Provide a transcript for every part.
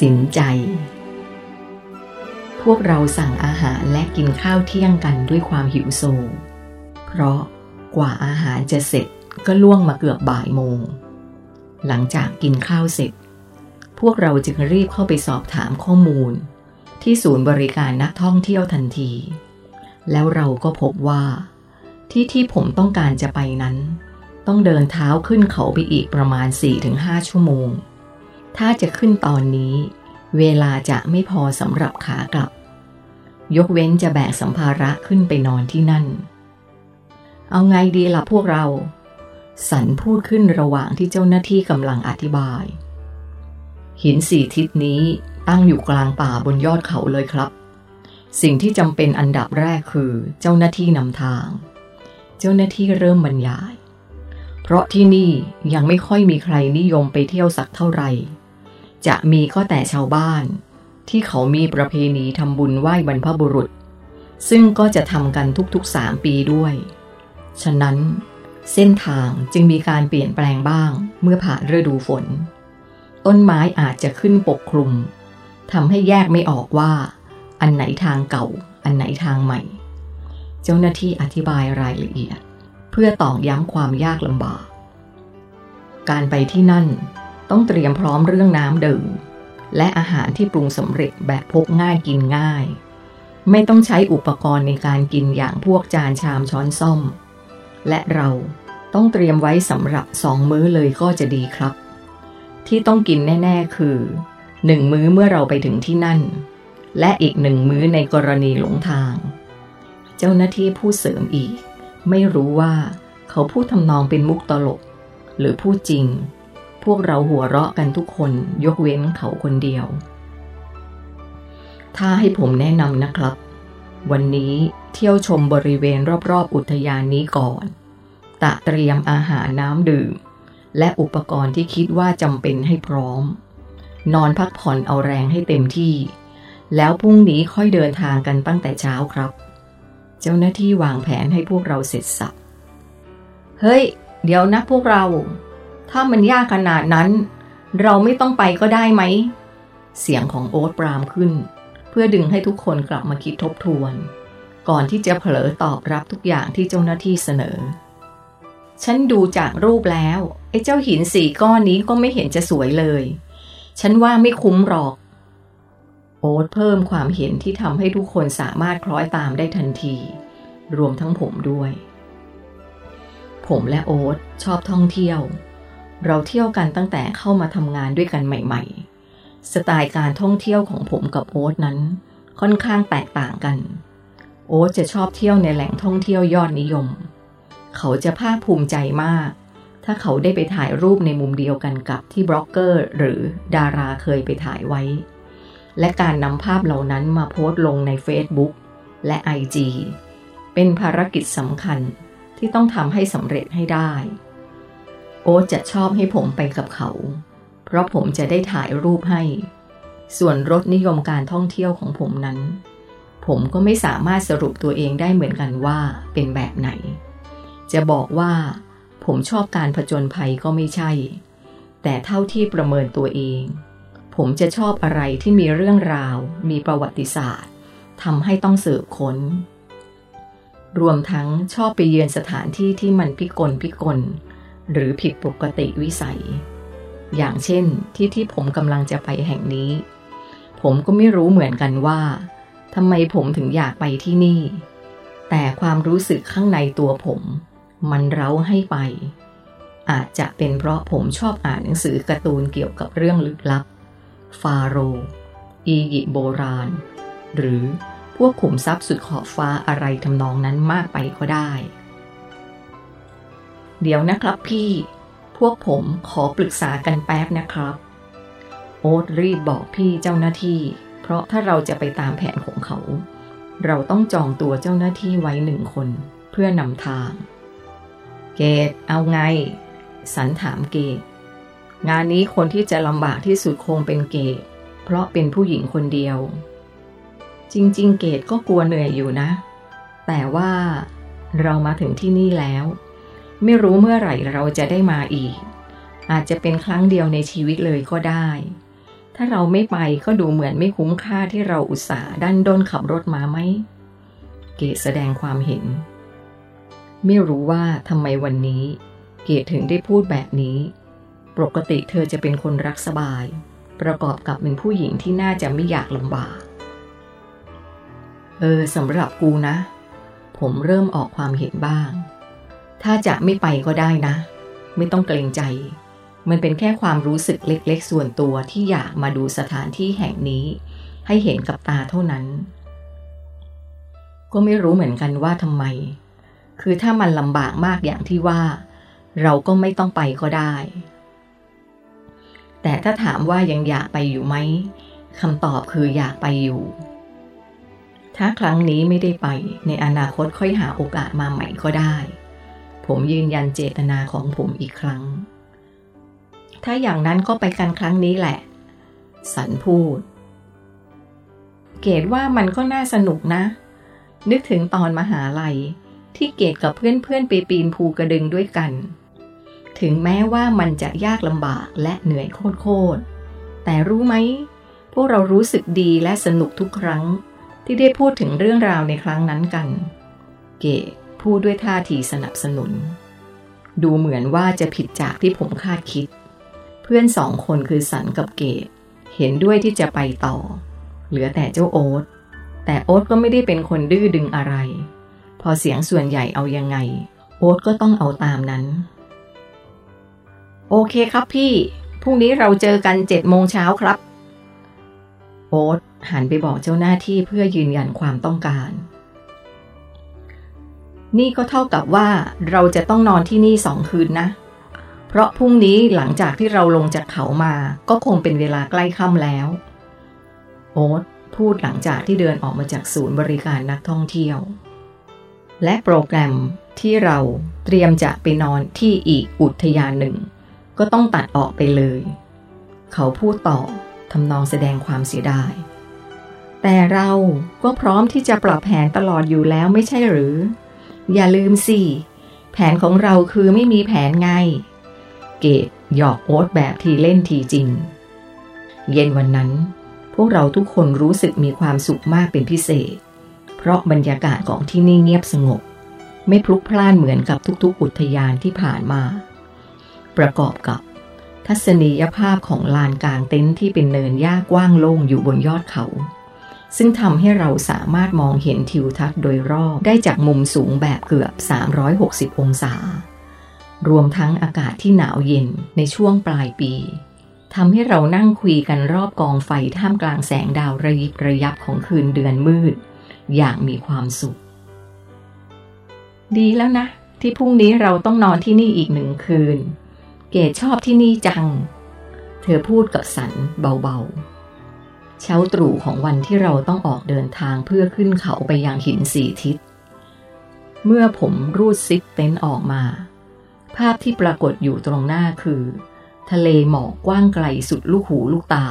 สินใจ พวกเราสั่งอาหารและกินข้าวเที่ยงกันด้วยความหิวโซ เพราะกว่าอาหารจะเสร็จก็ล่วงมาเกือบบ่ายโมง หลังจากกินข้าวเสร็จ พวกเราจึงรีบเข้าไปสอบถามข้อมูล ที่ศูนย์บริการนักท่องเที่ยวทันที แล้วเราก็พบว่า ที่ที่ผมต้องการจะไปนั้น ต้องเดินเท้าขึ้นเขาไปอีกประมาณ 4-5 ชั่วโมง ถ้าจะขึ้นตอนนี้ เวลาจะไม่พอสำหรับขากลับ ยกเว้นจะแบกสัมภาระขึ้นไปนอนที่นั่น เอาไงดีล่ะพวกเรา สันพูดขึ้นระหว่างที่เจ้าหน้าที่กำลังอธิบาย หินสี่ทิศนี้ตั้งอยู่กลางป่าบนยอดเขาเลยครับ สิ่งที่จำเป็นอันดับแรกคือเจ้าหน้าที่นำทาง เจ้าหน้าที่เริ่มบรรยาย เพราะที่นี่ยังไม่ค่อยมีใครนิยมไปเที่ยวสักเท่าไหร่ จะมีก็แต่ชาวบ้าน ที่เขามีประเพณีทำบุญไหว้บรรพบุรุษ ซึ่งก็จะทำกันทุกๆสามปีด้วย ฉะนั้น เส้นทางจึงมีการเปลี่ยนแปลงบ้างเมื่อผ่านฤดูฝน ต้นไม้อาจจะขึ้นปกคลุมทำให้แยกไม่ออกว่า อันไหนทางเก่า อันไหนทางใหม่ เจ้าหน้าที่อธิบายรายละเอียด เพื่อตอกย้ำความยากลำบาก การไปที่นั่น ต้องเตรียมพร้อมเรื่องน้ำดื่ม และอาหารที่ปรุงสำเร็จแบบพกง่ายกินง่าย ไม่ต้องใช้อุปกรณ์ในการกินอย่างพวกจานชามช้อนซ่อม และเราต้องเตรียมไว้สำหรับสองมื้อเลยก็จะดีครับ ที่ต้องกินแน่ ๆ คือหนึ่งมื้อเมื่อเราไปถึงที่นั่น และอีกหนึ่งมื้อในกรณีหลงทาง เจ้าหน้าที่พูดเสริมอีก ไม่รู้ว่าเขาพูดทำนองเป็นมุกตลก หรือพูดจริง พวกเราหัวเราะกันทุกคนยกเว้นเขาคนเดียว ถ้าให้ผมแนะนำนะครับ วันนี้เที่ยวชมบริเวณรอบๆ อุทยานนี้ก่อน ตะเตรียมอาหารน้ำดื่ม และอุปกรณ์ที่คิดว่าจำเป็นให้พร้อม นอนพักผ่อนเอาแรงให้เต็มที่ แล้วพรุ่งนี้ค่อยเดินทางกันตั้งแต่เช้าครับ เจ้าหน้าที่วางแผนให้พวกเราเสร็จสับเฮ้ย เดี๋ยวนะพวกเรา ถ้ามันยากขนาดนั้น เราไม่ต้องไปก็ได้ไหม เสียงของโอ๊ตปรามขึ้น เพื่อดึงให้ทุกคนกลับมาคิดทบทวน ก่อนที่จะเผลอตอบรับทุกอย่างที่เจ้าหน้าที่เสนอ ฉันดูจากรูปแล้ว ไอ้เจ้าหินสี่ก้อนนี้ก็ไม่เห็นจะสวยเลย ฉันว่าไม่คุ้มหรอก โอ๊ตเพิ่มความเห็นที่ทำให้ทุกคนสามารถคล้อยตามได้ทันที รวมทั้งผมด้วยผมและโอ๊ตชอบท่องเที่ยว เราเที่ยวกันตั้งแต่เข้ามาทำงานด้วยกันใหม่ๆ สไตล์การท่องเที่ยวของผมกับโอ๊ตนั้น ค่อนข้างแตกต่างกัน โอ๊ตจะชอบเที่ยวในแหล่งท่องเที่ยวยอดนิยม เขาจะภาคภูมิใจมาก ถ้าเขาได้ไปถ่ายรูปในมุมเดียวกันกับที่บล็อกเกอร์ หรือดาราเคยไปถ่ายไว้ และการนำภาพเหล่านั้นมาโพสต์ลงใน Facebook และ IG เป็นภารกิจสำคัญที่ต้องทำให้สำเร็จให้ได้ โอ๊ตจะชอบให้ผมไปกับเขา เพราะผมจะได้ถ่ายรูปให้ ส่วนรถนิยมการท่องเที่ยวของผมนั้น ผมก็ไม่สามารถสรุปตัวเองได้เหมือนกันว่าเป็นแบบไหน จะบอกว่าผมชอบการผจญภัยก็ไม่ใช่ แต่เท่าที่ประเมินตัวเอง ผมจะชอบอะไรที่มีเรื่องราว มีประวัติศาสตร์ทำให้ต้องสืบค้น รวมทั้งชอบไปเยือนสถานที่ที่มันพิกลพิกล หรือผิดปกติวิสัย อย่างเช่นที่ที่ผมกำลังจะไปแห่งนี้ ผมก็ไม่รู้เหมือนกันว่าทำไมผมถึงอยากไปที่นี่ แต่ความรู้สึกข้างในตัวผม มันเร้าให้ไป อาจจะเป็นเพราะผมชอบอ่านหนังสือการ์ตูนเกี่ยวกับเรื่องลึกลับ ฟาโรอียิปต์โบราณ หรือพวกขุมทรัพย์สุดขอบฟ้าอะไรทำนองนั้นมากไปก็ได้ เดี๋ยวนะครับพี่ พวกผมขอปรึกษากันแป๊บนะครับ โอ๊ตรีบบอกพี่เจ้าหน้าที่ เพราะถ้าเราจะไปตามแผนของเขา เราต้องจองตัวเจ้าหน้าที่ไว้หนึ่งคนเพื่อนำทาง เกตเอาไง สันถามเกตงานนี้คนที่จะลำบากที่สุดคงเป็นเกตเพราะเป็นผู้หญิงคนเดียว จริง ๆ เกตก็กลัวเหนื่อยอยู่นะ แต่ว่าเรามาถึงที่นี่แล้ว ไม่รู้เมื่อไหร่เราจะได้มาอีก อาจจะเป็นครั้งเดียวในชีวิตเลยก็ได้ ถ้าเราไม่ไปก็ดูเหมือนไม่คุ้มค่าที่เราอุตส่าห์ดันด้นขับรถมาไหม เกดแสดงความเห็น ไม่รู้ว่าทำไมวันนี้ เกดถึงได้พูดแบบนี้ ปกติเธอจะเป็นคนรักสบาย ประกอบกับเป็นผู้หญิงที่น่าจะไม่อยากลำบาก เออสำหรับกูนะ ผมเริ่มออกความเห็นบ้าง ถ้าจะไม่ไปก็ได้นะ ไม่ต้องเกรงใจ มันเป็นแค่ความรู้สึกเล็กๆ ส่วนตัวที่อยากมาดูสถานที่แห่งนี้ ให้เห็นกับตาเท่านั้น ก็ไม่รู้เหมือนกันว่าทำไม คือถ้ามันลำบากมากอย่างที่ว่า เราก็ไม่ต้องไปก็ได้ แต่ถ้าถามว่ายังอยากไปอยู่ไหมคำตอบคืออยากไปอยู่ ถ้าครั้งนี้ไม่ได้ไปในอนาคตค่อยหาโอกาสมาใหม่ก็ได้ ผมยืนยันเจตนาของผมอีกครั้ง ถ้าอย่างนั้นก็ไปกันครั้งนี้แหละ สันพูด เกดว่ามันก็น่าสนุกนะ นึกถึงตอนมหาลัย ที่เกดกับเพื่อนๆไปปีนภูกระดึงด้วยกัน ถึงแม้ว่ามันจะยากลำบากและเหนื่อยโคตรๆแต่รู้ไหม พวกเรารู้สึกดีและสนุกทุกครั้ง ที่ได้พูดถึงเรื่องราวในครั้งนั้นกัน เกด พูดด้วยท่าทีสนับสนุน ดูเหมือนว่าจะผิดจากที่ผมคาดคิด เพื่อนสองคนคือสันกับเกดเห็นด้วยที่จะไปต่อ เหลือแต่เจ้าโอ๊ตแต่โอ๊ตก็ไม่ได้เป็นคนดื้อดึงอะไร พอเสียงส่วนใหญ่เอายังไง โอ๊ตก็ต้องเอาตามนั้น โอเคครับพี่ พรุ่งนี้เราเจอกันเจ็ดโมงเช้าครับ โอ๊ตหันไปบอกเจ้าหน้าที่เพื่อยืนยันความต้องการ นี่ก็เท่ากับว่าเราจะต้องนอนที่นี่สองคืนนะ เพราะพรุ่งนี้หลังจากที่เราลงจากเขามาก็คงเป็นเวลาใกล้ค่ำแล้ว โอ๊ตพูดหลังจากที่เดินออกมาจากศูนย์บริการนักท่องเที่ยว และโปรแกรมที่เราเตรียมจะไปนอนที่อีกอุทยานหนึ่ง ก็ต้องตัดออกไปเลย เขาพูดต่อทำนองแสดงความเสียดาย แต่เราก็พร้อมที่จะปรับแผนตลอดอยู่แล้วไม่ใช่หรือ อย่าลืมสิ แผนของเราคือไม่มีแผนไง เกดหยอกโอ๊ตแบบทีเล่นทีจริง เย็นวันนั้น พวกเราทุกคนรู้สึกมีความสุขมากเป็นพิเศษ เพราะบรรยากาศของที่นี่เงียบสงบ ไม่พลุกพล่านเหมือนกับทุกๆ อุทยานที่ผ่านมา ประกอบกับทัศนียภาพของลานกลางเต็นท์ที่เป็นเนินหญ้ากว้างโล่งอยู่บนยอดเขา ซึ่งทำให้เราสามารถมองเห็นทิวทัศน์โดยรอบได้จากมุมสูงแบบเกือบ 360 องศา รวมทั้งอากาศที่หนาวเย็นในช่วงปลายปีทำให้เรานั่งคุยกันรอบกองไฟท่ามกลางแสงดาวระยิบระยับของคืนเดือนมืด อย่างมีความสุข ดีแล้วนะ ที่พรุ่งนี้เราต้องนอนที่นี่อีกหนึ่งคืน เกดชอบที่นี่จัง เธอพูดกับสันเบาๆ เช้าตรู่ของวันที่เราต้องออกเดินทางเพื่อขึ้นเขาไปยังหินสีทิศ เมื่อผมรูดซิปเต็นท์ออกมา ภาพที่ปรากฏอยู่ตรงหน้าคือ ทะเลหมอกกว้างไกลสุดลูกหูลูกตา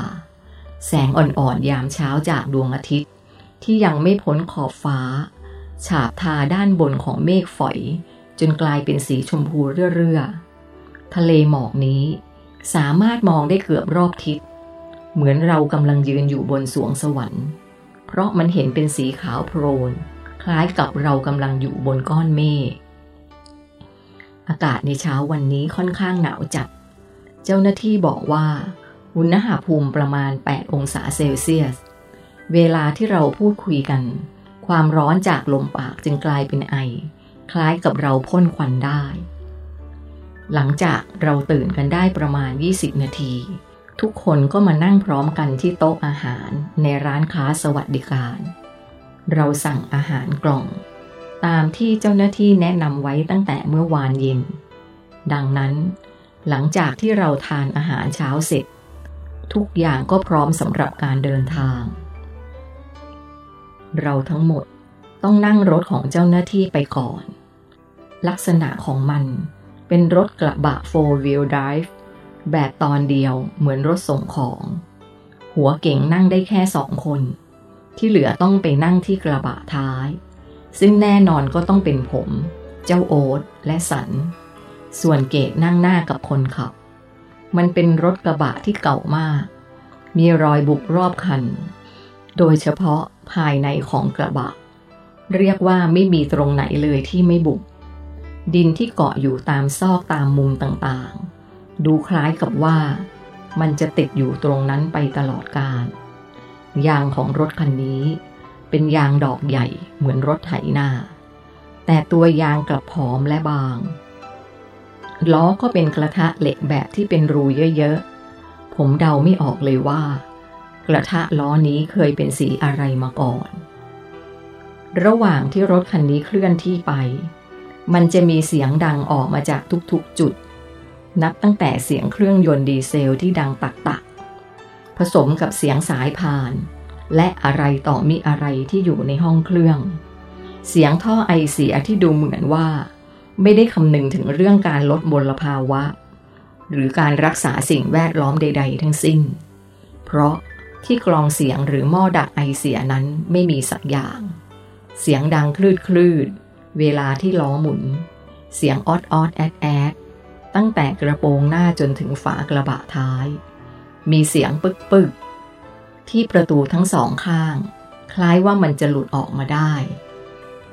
แสงอ่อนๆยามเช้าจากดวงอาทิตย์ ที่ยังไม่พ้นขอบฟ้า ฉาบทาด้านบนของเมฆฝอย จนกลายเป็นสีชมพูเรื่อๆทะเลหมอกนี้สามารถมองได้เกือบรอบทิศ เหมือนเรากำลังยืนอยู่บนสวงสวรรค์ เพราะมันเห็นเป็นสีขาวโพลน คล้ายกับเรากำลังอยู่บนก้อนเมฆอากาศในเช้าวันนี้ค่อนข้างหนาวจัด เจ้าหน้าที่บอกว่า อุณหภูมิประมาณ 8 องศาเซลเซียส เวลาที่เราพูดคุยกัน ความร้อนจากลมปากจึงกลายเป็นไอ คล้ายกับเราพ่นควันได้ หลังจากเราตื่นกันได้ประมาณ 20 นาที ทุกคนก็มานั่งพร้อมกันที่โต๊ะอาหารในร้านค้าสวัสดิการ เราสั่งอาหารกล่อง ตามที่เจ้าหน้าที่แนะนำไว้ตั้งแต่เมื่อวานเย็น ดังนั้น หลังจากที่เราทานอาหารเช้าเสร็จ ทุกอย่างก็พร้อมสำหรับการเดินทาง เราทั้งหมดต้องนั่งรถของเจ้าหน้าที่ไปก่อน ลักษณะของมันเป็นรถกระบะ four wheel drive แบบตอนเดียวเหมือนรถส่งของ หัวเก่งนั่งได้แค่สองคน ที่เหลือต้องไปนั่งที่กระบะท้าย ซึ่งแน่นอนก็ต้องเป็นผม เจ้าโอ๊ตและสัน ส่วนเกดนั่งหน้ากับคนขับ มันเป็นรถกระบะที่เก่ามาก มีรอยบุกรอบคัน โดยเฉพาะภายในของกระบะ เรียกว่าไม่มีตรงไหนเลยที่ไม่บุก ดินที่เกาะอยู่ตามซอกตามมุมต่างๆ ดูคล้ายกับว่า มันจะติดอยู่ตรงนั้นไปตลอดกาลยางของรถคันนี้ เป็นยางดอกใหญ่เหมือนรถไถนา แต่ตัวยางกลับผอมและบาง ล้อก็เป็นกระทะเหล็กแบบที่เป็นรูเยอะๆ ผมเดาไม่ออกเลยว่า กระทะล้อนี้เคยเป็นสีอะไรมาก่อน ระหว่างที่รถคันนี้เคลื่อนที่ไป มันจะมีเสียงดังออกมาจากทุกๆจุด นับตั้งแต่เสียงเครื่องยนต์ดีเซลที่ดังตักๆผสมกับเสียงสายพาน และอะไรต่อมีอะไรที่อยู่ในห้องเครื่อง เสียงท่อไอเสียที่ดูเหมือนว่า ไม่ได้คำนึงถึงเรื่องการลดมลภาวะ หรือการรักษาสิ่งแวดล้อมใด ๆ ทั้งสิ้น เพราะที่กรองเสียงหรือหม้อดักไอเสียนั้นไม่มีสักอย่าง เสียงดังคลืดคลืดเวลาที่ล้อหมุน เสียงออดออดแอดแอด ตั้งแต่กระโปรงหน้าจนถึงฝากระบะท้าย มีเสียงปึกปึกที่ประตูทั้งสองข้าง คล้ายว่ามันจะหลุดออกมาได้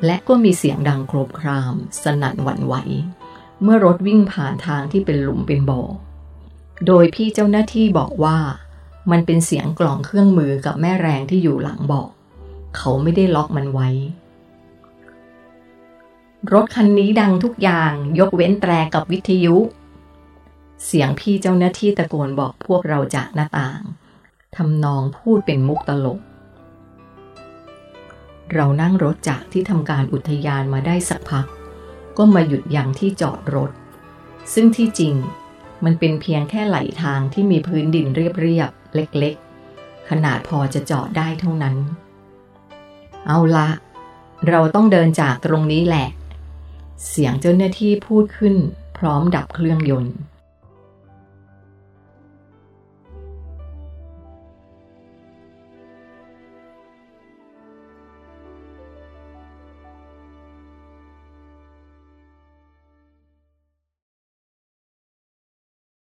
และก็มีเสียงดังโครบคราม สนั่นหวั่นไหว เมื่อรถวิ่งผ่านทางที่เป็นหลุมเป็นบ่อ โดยพี่เจ้าหน้าที่บอกว่ามันเป็นเสียงกล่องเครื่องมือกับแม่แรงที่อยู่หลังบาะเขาไม่ได้ล็อกมันไว้ รถคันนี้ดังทุกอย่างยกเว้นแตรกับวิทยุ เสียงพี่เจ้าหน้าที่ตะโกนบอกพวกเราจากหน้าต่างทำนองพูดเป็นมุกตลก เรานั่งรถจากที่ทำการอุทยานมาได้สักพัก ก็มาหยุดอยังที่จอดรถ ซึ่งที่จริงมันเป็นเพียงแค่ไหลทางที่มีพื้นดินเรียบๆเล็กๆ ขนาดพอจะจอดได้เท่านั้น เอาละ เราต้องเดินจากตรงนี้แหละ เสียงเจ้าหน้าที่พูดขึ้นพร้อมดับเครื่องยนต์